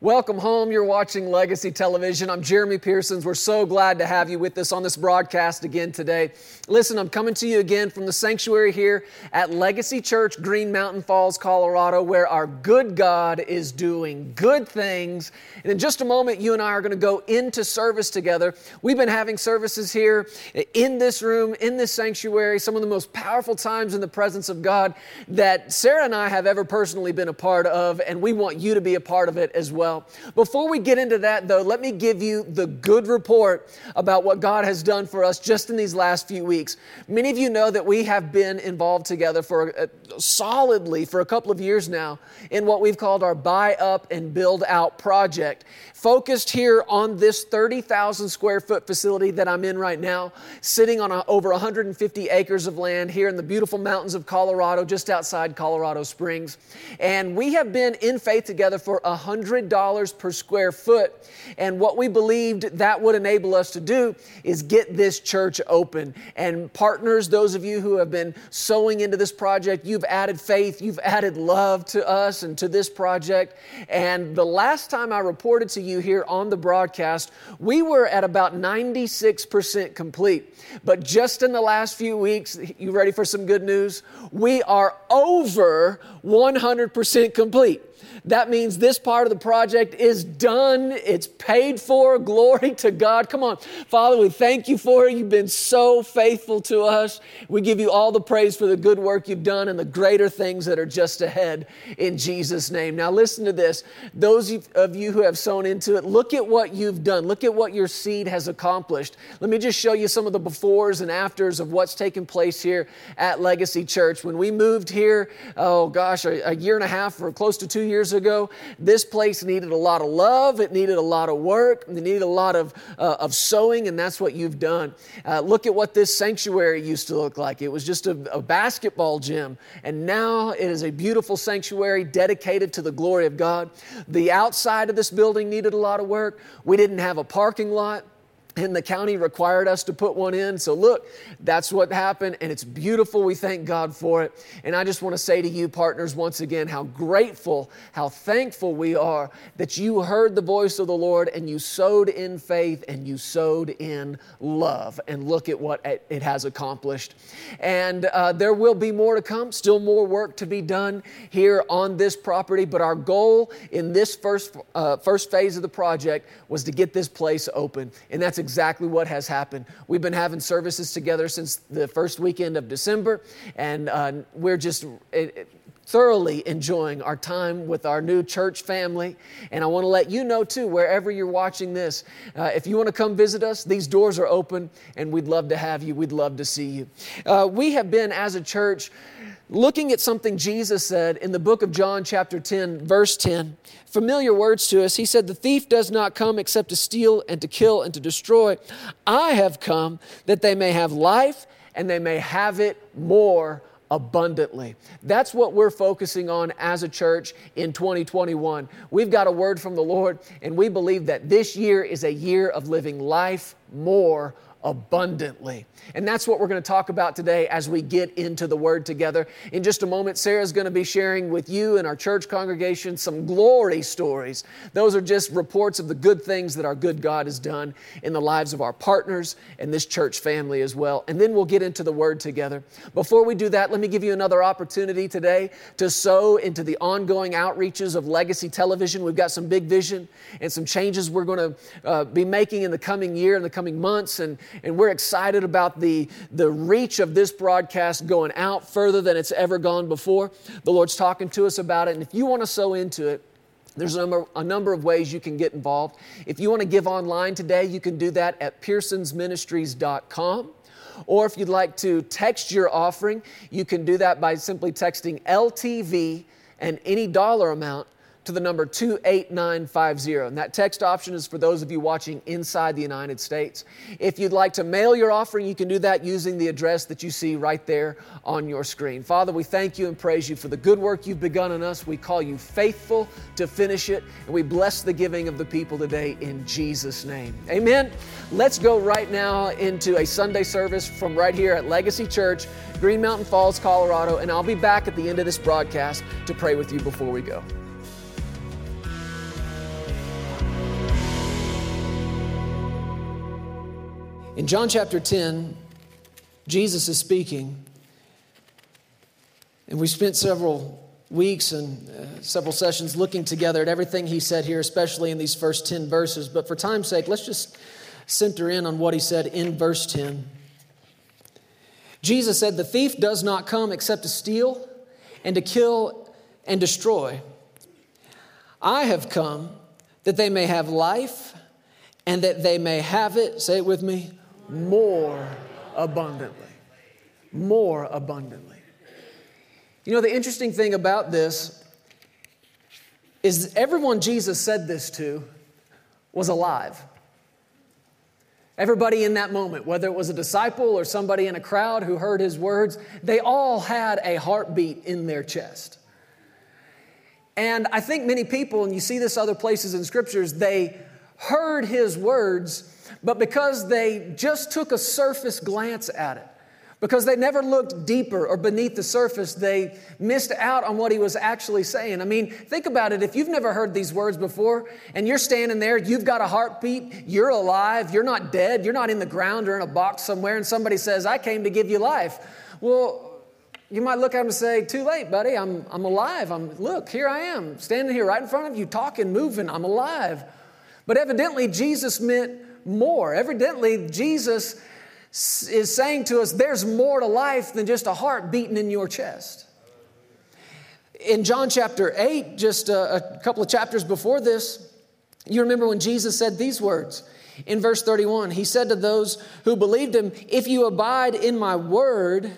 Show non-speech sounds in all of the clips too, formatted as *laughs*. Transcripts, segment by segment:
Welcome home. You're watching Legacy Television. I'm Jeremy Pearsons. We're so glad to have you with us on this broadcast again today. Listen, I'm coming to you again from the sanctuary here at Legacy Church, Green Mountain Falls, Colorado, where our good God is doing good things. And in just a moment, you and I are going to go into service together. We've been having services here in this room, in this sanctuary, some of the most powerful times in the presence of God that Sarah and I have ever personally been a part of, and we want you to be a part of it as well well. Before we get into that, though, let me give you the good report about what God has done for us just in these last few weeks. Many of you know that we have been involved together for uh, solidly for a couple of years now in what we've called our Buy Up and Build Out project, focused here on this 30,000 square foot facility that I'm in right now, sitting on a, over 150 acres of land here in the beautiful mountains of Colorado, just outside Colorado Springs. And we have been in faith together for a dollars per square foot. And what we believed that would enable us to do is get this church open. And partners, those of you who have been sowing into this project, you've added faith, you've added love to us and to this project. And the last time I reported to you here on the broadcast, we were at about 96% complete. But just in the last few weeks, you ready for some good news? We are over 100% complete. That means this part of the project is done. It's paid for. Glory to God. Come on. Father, we thank you for it. You've been so faithful to us. We give you all the praise for the good work you've done and the greater things that are just ahead in Jesus' name. Now, listen to this. Those of you who have sown into it, look at what you've done. Look at what your seed has accomplished. Let me just show you some of the befores and afters of what's taken place here at Legacy Church. When we moved here, oh gosh, a, a year and a half or close to two years ago, this place needed a lot of love, it needed a lot of work, it needed a lot of, uh, of sowing, and that's what you've done. Uh, look at what this sanctuary used to look like. It was just a, a basketball gym, and now it is a beautiful sanctuary dedicated to the glory of God. The outside of this building needed a lot of work. We didn't have a parking lot and the county required us to put one in. So, look, that's what happened, and it's beautiful. We thank God for it. And I just want to say to you, partners, once again, how grateful, how thankful we are that you heard the voice of the Lord and you sowed in faith and you sowed in love. And look at what it has accomplished. And uh, there will be more to come, still more work to be done here on this property. But our goal in this first, uh, first phase of the project was to get this place open. And that's exactly what has happened. We've been having services together since the first weekend of December, and uh, we're just it, thoroughly enjoying our time with our new church family. And I want to let you know, too, wherever you're watching this, uh, if you want to come visit us, these doors are open, and we'd love to have you. We'd love to see you. Uh, we have been, as a church, looking at something Jesus said in the book of John, chapter 10, verse 10. Familiar words to us. He said, The thief does not come except to steal and to kill and to destroy. I have come that they may have life and they may have it more abundantly. That's what we're focusing on as a church in 2021. We've got a word from the Lord, and we believe that this year is a year of living life more abundantly. And that's what we're going to talk about today as we get into the Word together. In just a moment, Sarah's going to be sharing with you and our church congregation some glory stories. Those are just reports of the good things that our good God has done in the lives of our partners and this church family as well. And then we'll get into the Word together. Before we do that, let me give you another opportunity today to sow into the ongoing outreaches of Legacy Television. We've got some big vision and some changes we're going to uh, be making in the coming year, in the coming months, and, and we're excited about the, the reach of this broadcast going out further than it's ever gone before. The Lord's talking to us about it. And if you want to sow into it, there's a number, a number of ways you can get involved. If you want to give online today, you can do that at pearsonsministries.com. Or if you'd like to text your offering, you can do that by simply texting LTV and any dollar amount to the number 28950. And that text option is for those of you watching inside the United States. If you'd like to mail your offering, you can do that using the address that you see right there on your screen. Father, we thank you and praise you for the good work you've begun in us. We call you faithful to finish it, and we bless the giving of the people today in Jesus' name. Amen. Let's go right now into a Sunday service from right here at Legacy Church, Green Mountain Falls, Colorado, and I'll be back at the end of this broadcast to pray with you before we go. In John chapter 10, Jesus is speaking, and we spent several weeks and uh, several sessions looking together at everything he said here, especially in these first 10 verses. But for time's sake, let's just center in on what he said in verse 10. Jesus said, The thief does not come except to steal and to kill and destroy. I have come that they may have life and that they may have it, say it with me, more abundantly. More abundantly. You know, the interesting thing about this is everyone Jesus said this to was alive. Everybody in that moment, whether it was a disciple or somebody in a crowd who heard his words, they all had a heartbeat in their chest. And I think many people, and you see this other places in scriptures, they heard his words, but because they just took a surface glance at it, because they never looked deeper or beneath the surface, they missed out on what he was actually saying. I mean, think about it. If you've never heard these words before and you're standing there, you've got a heartbeat, you're alive, you're not dead, you're not in the ground or in a box somewhere, and somebody says, I came to give you life. Well, you might look at him and say, Too late, buddy. I'm, I'm alive. I'm, look, here I am, standing here right in front of you, talking, moving. I'm alive. But evidently, Jesus meant more. Evidently, Jesus is saying to us there's more to life than just a heart beating in your chest. In John chapter 8, just a, a couple of chapters before this, you remember when Jesus said these words in verse 31 He said to those who believed him, If you abide in my word,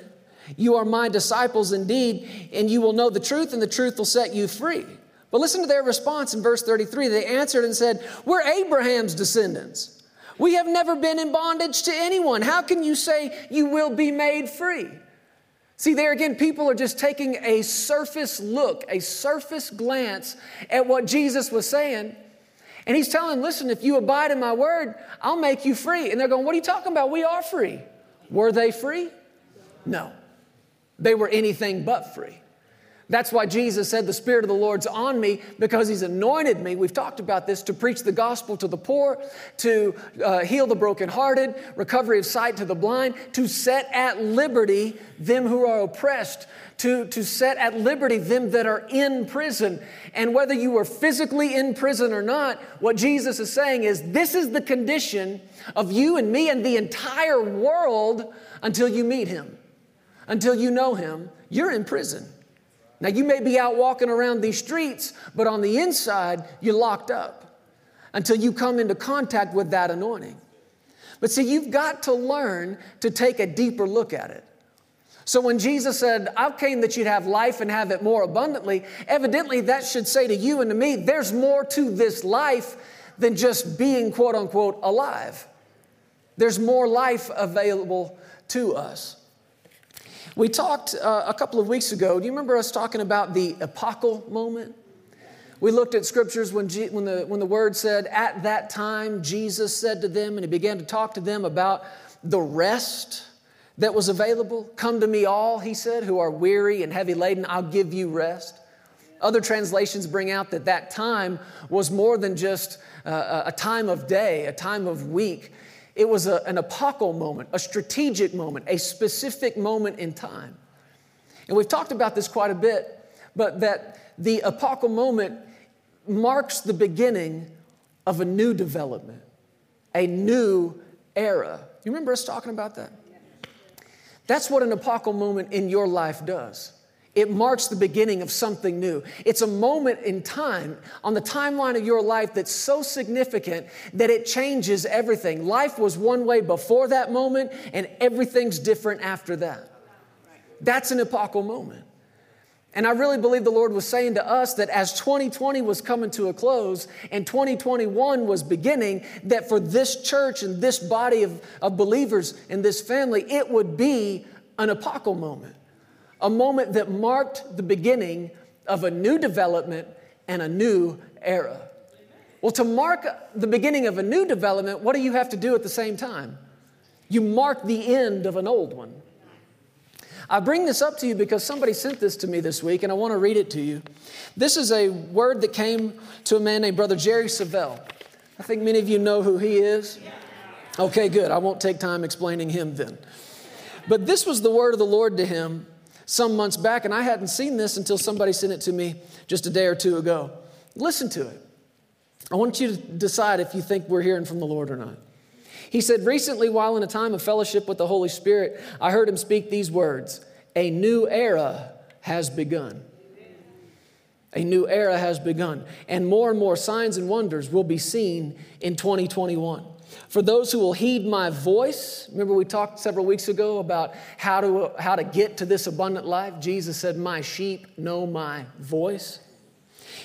you are my disciples indeed, and you will know the truth, and the truth will set you free. But listen to their response in verse 33. They answered and said, We're Abraham's descendants. We have never been in bondage to anyone. How can you say you will be made free? See, there again, people are just taking a surface look, a surface glance at what Jesus was saying. And he's telling, listen, if you abide in my word, I'll make you free. And they're going, what are you talking about? We are free. Were they free? No. They were anything but free. That's why Jesus said, The Spirit of the Lord's on me because He's anointed me. We've talked about this to preach the gospel to the poor, to uh, heal the brokenhearted, recovery of sight to the blind, to set at liberty them who are oppressed, to, to set at liberty them that are in prison. And whether you are physically in prison or not, what Jesus is saying is this is the condition of you and me and the entire world until you meet Him, until you know Him. You're in prison. Now, you may be out walking around these streets, but on the inside, you're locked up until you come into contact with that anointing. But see, you've got to learn to take a deeper look at it. So when Jesus said, I came that you'd have life and have it more abundantly, evidently that should say to you and to me, there's more to this life than just being quote unquote alive. There's more life available to us. We talked uh, a couple of weeks ago. Do you remember us talking about the epochal moment? We looked at scriptures when, G, when, the, when the word said, At that time, Jesus said to them, and he began to talk to them about the rest that was available. Come to me, all, he said, who are weary and heavy laden, I'll give you rest. Other translations bring out that that time was more than just uh, a time of day, a time of week. It was a, an epochal moment, a strategic moment, a specific moment in time. And we've talked about this quite a bit, but that the epochal moment marks the beginning of a new development, a new era. You remember us talking about that? That's what an epochal moment in your life does. It marks the beginning of something new. It's a moment in time on the timeline of your life that's so significant that it changes everything. Life was one way before that moment, and everything's different after that. That's an epochal moment. And I really believe the Lord was saying to us that as 2020 was coming to a close and 2021 was beginning, that for this church and this body of, of believers in this family, it would be an epochal moment a moment that marked the beginning of a new development and a new era. Well, to mark the beginning of a new development, what do you have to do at the same time? You mark the end of an old one. I bring this up to you because somebody sent this to me this week and I want to read it to you. This is a word that came to a man named Brother Jerry Savelle. I think many of you know who he is. Okay, good. I won't take time explaining him then. But this was the word of the Lord to him some months back, and I hadn't seen this until somebody sent it to me just a day or two ago. Listen to it. I want you to decide if you think we're hearing from the Lord or not. He said, Recently, while in a time of fellowship with the Holy Spirit, I heard him speak these words A new era has begun. A new era has begun, and more and more signs and wonders will be seen in 2021. For those who will heed my voice, remember we talked several weeks ago about how to, how to get to this abundant life? Jesus said, My sheep know my voice.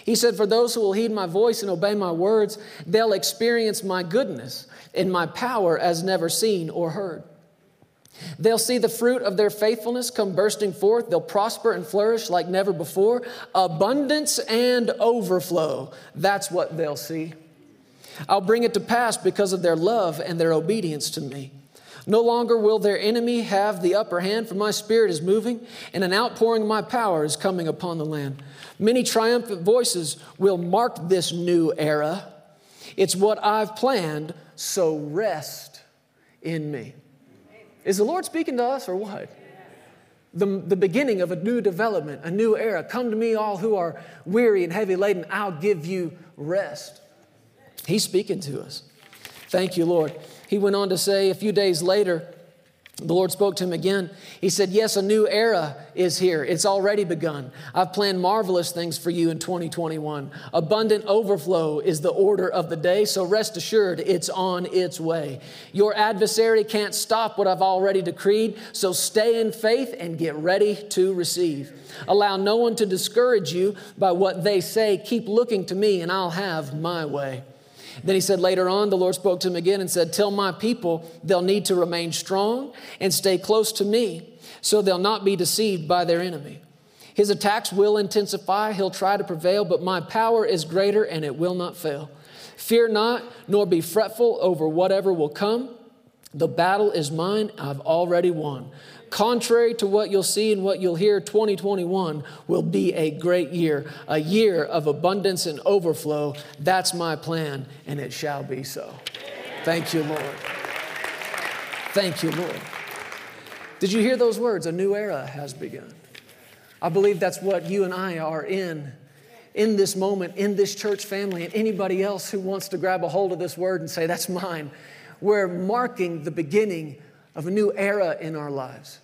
He said, For those who will heed my voice and obey my words, they'll experience my goodness and my power as never seen or heard. They'll see the fruit of their faithfulness come bursting forth. They'll prosper and flourish like never before. Abundance and overflow. That's what they'll see. I'll bring it to pass because of their love and their obedience to me. No longer will their enemy have the upper hand, for my spirit is moving, and an outpouring of my power is coming upon the land. Many triumphant voices will mark this new era. It's what I've planned, so rest in me. Is the Lord speaking to us or what? The, the beginning of a new development, a new era. Come to me, all who are weary and heavy laden, I'll give you rest. He's speaking to us. Thank you, Lord. He went on to say a few days later, the Lord spoke to him again. He said, Yes, a new era is here. It's already begun. I've planned marvelous things for you in 2021. Abundant overflow is the order of the day, so rest assured it's on its way. Your adversary can't stop what I've already decreed, so stay in faith and get ready to receive. Allow no one to discourage you by what they say. Keep looking to me, and I'll have my way. Then he said later on, the Lord spoke to him again and said, Tell my people they'll need to remain strong and stay close to me so they'll not be deceived by their enemy. His attacks will intensify, he'll try to prevail, but my power is greater and it will not fail. Fear not, nor be fretful over whatever will come. The battle is mine, I've already won. Contrary to what you'll see and what you'll hear, 2021 will be a great year, a year of abundance and overflow. That's my plan, and it shall be so. Thank you, Lord. Thank you, Lord. Did you hear those words? A new era has begun. I believe that's what you and I are in in this moment, in this church family, and anybody else who wants to grab a hold of this word and say, That's mine. We're marking the beginning of a new era in our lives.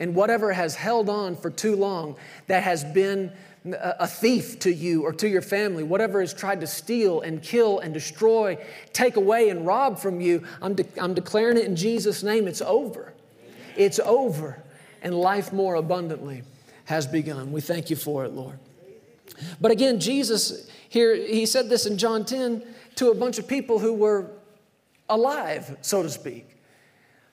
And whatever has held on for too long that has been a thief to you or to your family, whatever has tried to steal and kill and destroy, take away and rob from you, I'm, de- I'm declaring it in Jesus' name. It's over. It's over. And life more abundantly has begun. We thank you for it, Lord. But again, Jesus here, he said this in John 10 to a bunch of people who were alive, so to speak.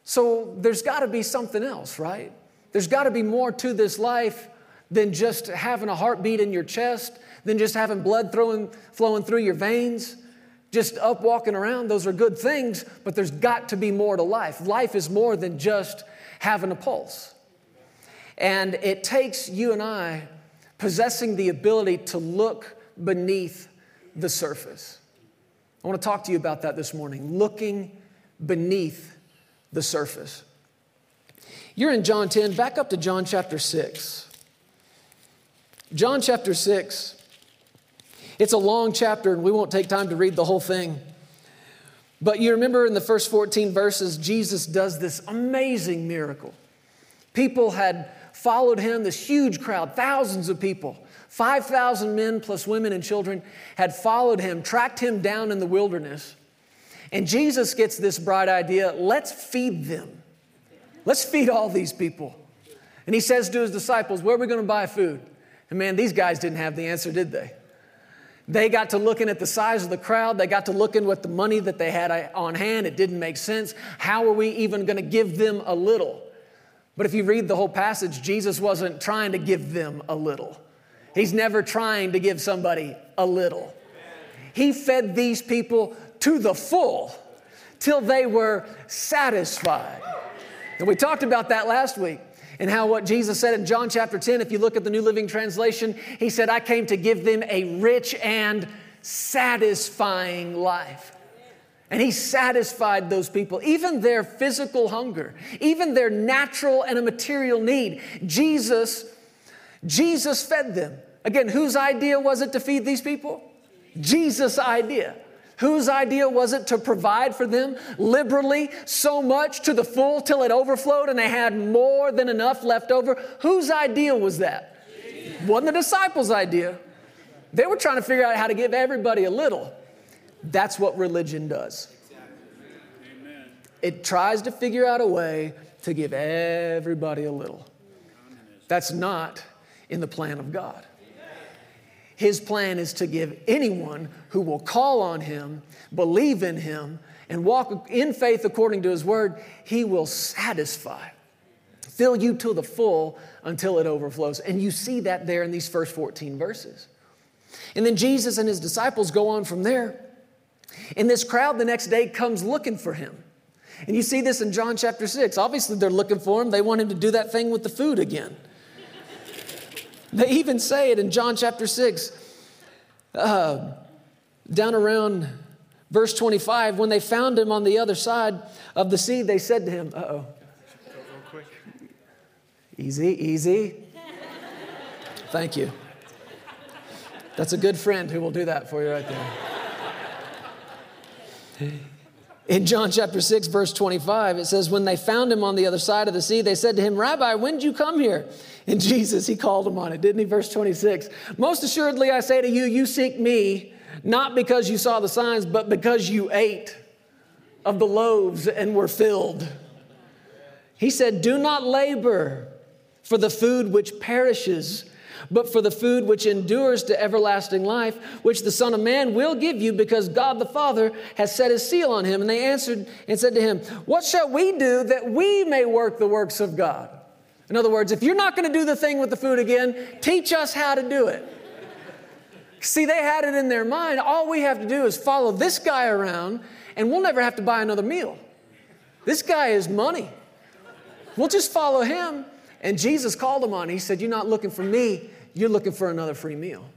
So there's got to be something else, right? There's got to be more to this life than just having a heartbeat in your chest, than just having blood throwing, flowing through your veins, just up walking around. Those are good things, but there's got to be more to life. Life is more than just having a pulse. And it takes you and I possessing the ability to look beneath the surface. I want to talk to you about that this morning looking beneath the surface. You're in John 10, back up to John chapter 6. John chapter 6. It's a long chapter, and we won't take time to read the whole thing. But you remember in the first 14 verses, Jesus does this amazing miracle. People had followed him, this huge crowd, thousands of people, 5,000 men plus women and children had followed him, tracked him down in the wilderness. And Jesus gets this bright idea let's feed them. Let's feed all these people. And he says to his disciples, Where are we going to buy food? And man, these guys didn't have the answer, did they? They got to looking at the size of the crowd. They got to looking with the money that they had uh, on hand. It didn't make sense. How are we even going to give them a little? But if you read the whole passage, Jesus wasn't trying to give them a little. He's never trying to give somebody a little. He fed these people to the full till they were satisfied. And we talked about that last week and how what Jesus said in John chapter 10, if you look at the New Living Translation, he said, I came to give them a rich and satisfying life. And he satisfied those people, even their physical hunger, even their natural and a material need. Jesus, Jesus fed them. Again, whose idea was it to feed these people? Jesus' idea. Whose idea was it to provide for them liberally, so much to the full till it overflowed and they had more than enough left over? Whose idea was that? Wasn't the disciples' idea. They were trying to figure out how to give everybody a little. That's what religion does. It tries to figure out a way to give everybody a little. That's not in the plan of God. His plan is to give anyone who will call on Him, believe in Him, and walk in faith according to His word, He will satisfy, fill you to the full until it overflows. And you see that there in these first 14 verses. And then Jesus and His disciples go on from there. And this crowd the next day comes looking for Him. And you see this in John chapter 6. Obviously, they're looking for Him, they want Him to do that thing with the food again. They even say it in John chapter 6, uh, down around verse 25. When they found him on the other side of the sea, they said to him, Uh oh. Easy, easy. Thank you. That's a good friend who will do that for you right there. In John chapter 6, verse 25, it says, When they found him on the other side of the sea, they said to him, Rabbi, when did you come here? And Jesus, he called him on it, didn't he? Verse 26 Most assuredly, I say to you, you seek me not because you saw the signs, but because you ate of the loaves and were filled. He said, Do not labor for the food which perishes but for the food which endures to everlasting life, which the Son of Man will give you, because God the Father has set his seal on him. And they answered and said to him, What shall we do that we may work the works of God? In other words, if you're not going to do the thing with the food again, teach us how to do it. See, they had it in their mind. All we have to do is follow this guy around, and we'll never have to buy another meal. This guy is money. We'll just follow him. And Jesus called him on. He said, You're not looking for me, you're looking for another free meal.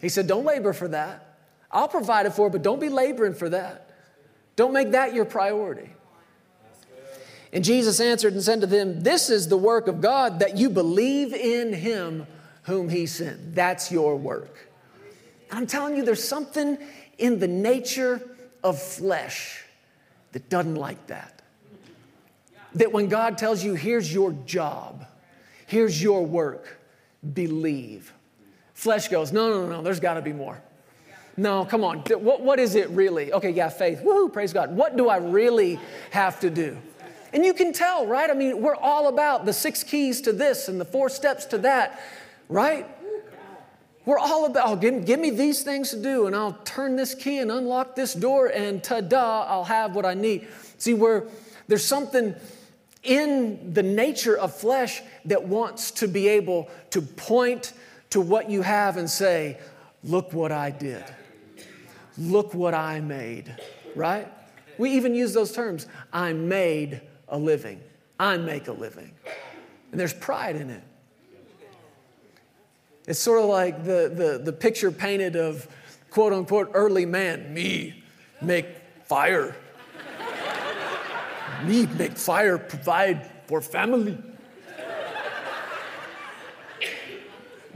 He said, Don't labor for that. I'll provide it for, but don't be laboring for that. Don't make that your priority. And Jesus answered and said to them, This is the work of God, that you believe in him whom he sent. That's your work. I'm telling you, there's something in the nature of flesh that doesn't like that that when God tells you, here's your job, here's your work, believe. Flesh goes, no, no, no, there's got to be more. No, come on. What, what is it really? Okay, yeah, faith. Woo, praise God. What do I really have to do? And you can tell, right? I mean, we're all about the six keys to this and the four steps to that, right? We're all about, oh, give, give me these things to do, and I'll turn this key and unlock this door, and ta da, I'll have what I need. See, where there's something in the nature of flesh that wants to be able to point to what you have and say, Look what I did. Look what I made, right? We even use those terms. I made a living. I make a living. And there's pride in it. It's sort of like the, the, the picture painted of quote unquote early man me make fire me make fire, provide for family.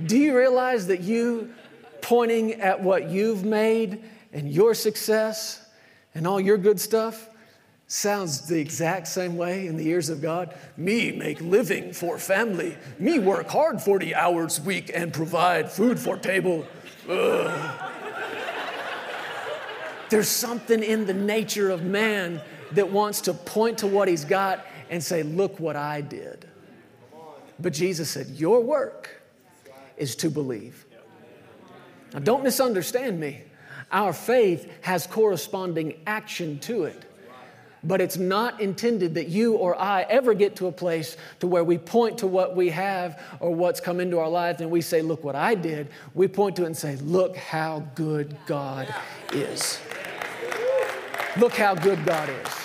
Do you realize that you pointing at what you've made and your success and all your good stuff sounds the exact same way in the ears of God? Me make living for family. Me work hard 40 hours a week and provide food for table. Ugh. There's something in the nature of man that wants to point to what he's got and say, Look what I did. But Jesus said, Your work is to believe. Now, don't misunderstand me. Our faith has corresponding action to it. But it's not intended that you or I ever get to a place to where we point to what we have or what's come into our lives and we say, Look what I did. We point to it and say, Look how good God is. Look how good God is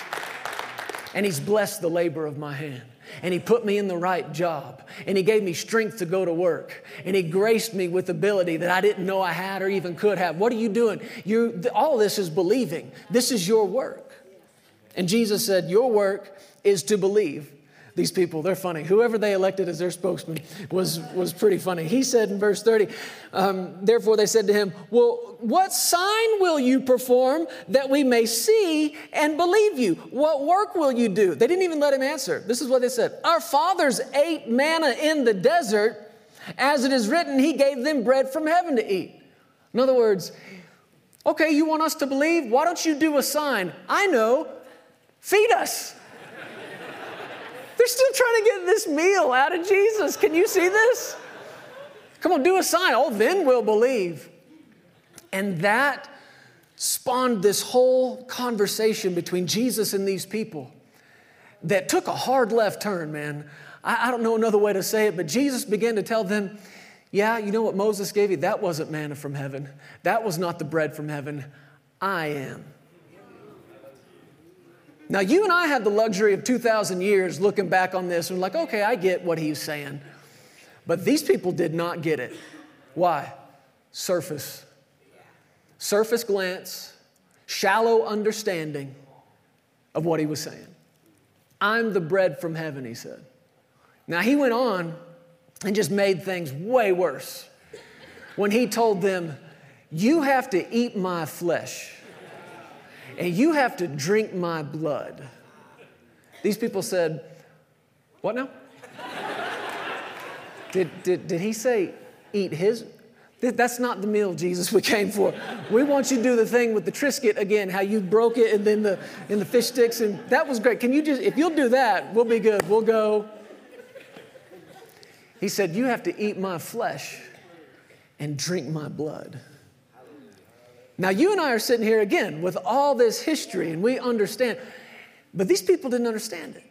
and He's blessed the labor of my hand. And He put me in the right job. and He gave me strength to go to work. And He graced me with ability that I didn't know I had or even could have. What are you doing? You, all this is believing. This is your work. And Jesus said, Your work is to believe these people. They're funny. Whoever they elected as their spokesman was, was pretty funny. He said in verse 30, um, Therefore they said to him, Well, what sign will you perform that we may see and believe you? What work will you do? They didn't even let him answer. This is what they said Our fathers ate manna in the desert. As it is written, he gave them bread from heaven to eat. In other words, okay, you want us to believe? Why don't you do a sign? I know, feed us. They're still trying to get this meal out of Jesus. Can you see this? Come on, do a sign. Oh, then we'll believe. And that spawned this whole conversation between Jesus and these people that took a hard left turn, man. I, I, don't know another way to say it, but Jesus began to tell them, Yeah, you know what Moses gave you? That wasn't manna from heaven. That was not the bread from heaven. I am. Now, you and I have the luxury of 2,000 years looking back on this and like, okay, I get what he's saying. But these people did not get it. Why? Surface. Surface glance, shallow understanding of what he was saying. I'm the bread from heaven, he said. Now, he went on and just made things way worse when he told them, You have to eat my flesh and you have to drink my blood. These people said, What now? *laughs* did, did, did he say, Eat his? That's not the meal, Jesus, *laughs* we came for. We want you to do the thing with the Triscuit again, how you broke it and then the, and the fish sticks. And that was great. Can you just, if you'll do that, we'll be good. We'll go. He said, You have to eat my flesh and drink my blood. Now, you and I are sitting here again with all this history and we understand, but these people didn't understand it.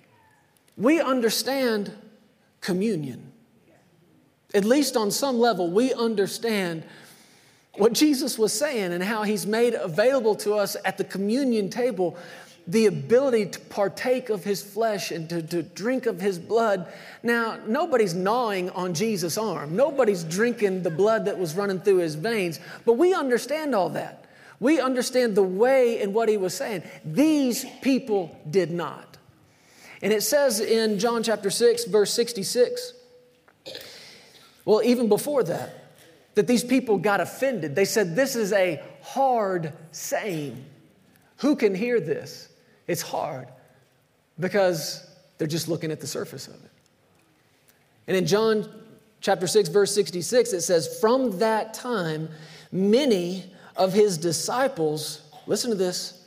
We understand communion. At least on some level, we understand what Jesus was saying and how he's made available to us at the communion table the ability to partake of his flesh and to, to drink of his blood. Now, nobody's gnawing on Jesus' arm, nobody's drinking the blood that was running through his veins, but we understand all that. We understand the way and what he was saying. These people did not. And it says in John chapter 6, verse 66, well, even before that, that these people got offended. They said, This is a hard saying. Who can hear this? It's hard because they're just looking at the surface of it. And in John chapter 6, verse 66, it says, From that time, many of his disciples, listen to this,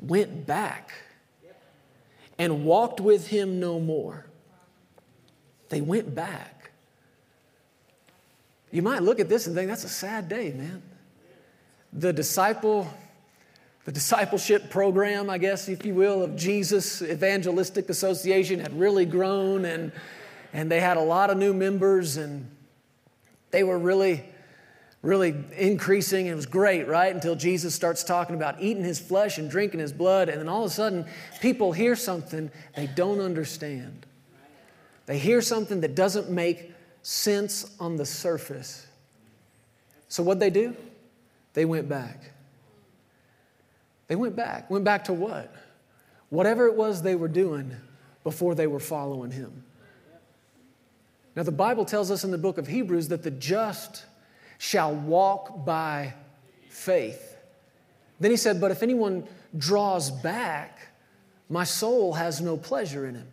went back and walked with him no more. They went back. You might look at this and think that's a sad day, man. The disciple the discipleship program, I guess, if you will, of Jesus Evangelistic Association had really grown and, and they had a lot of new members and they were really, really increasing. It was great, right? Until Jesus starts talking about eating his flesh and drinking his blood. And then all of a sudden, people hear something they don't understand. They hear something that doesn't make sense on the surface. So, what'd they do? They went back. They went back. Went back to what? Whatever it was they were doing before they were following him. Now, the Bible tells us in the book of Hebrews that the just shall walk by faith. Then he said, But if anyone draws back, my soul has no pleasure in him.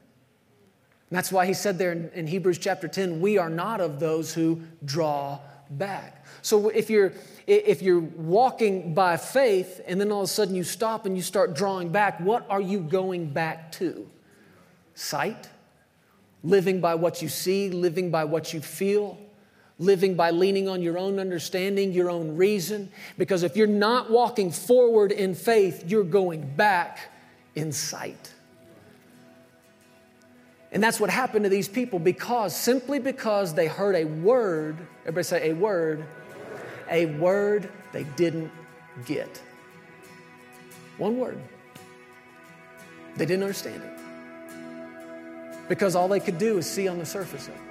And that's why he said there in, in, Hebrews chapter 10, we are not of those who draw back. So if you're if you're walking by faith and then all of a sudden you stop and you start drawing back, what are you going back to? Sight? Living by what you see, living by what you feel, living by leaning on your own understanding, your own reason. Because if you're not walking forward in faith, you're going back in sight. And that's what happened to these people because, simply because they heard a word, everybody say a word, a word they didn't get. One word. They didn't understand it. Because all they could do is see on the surface of it.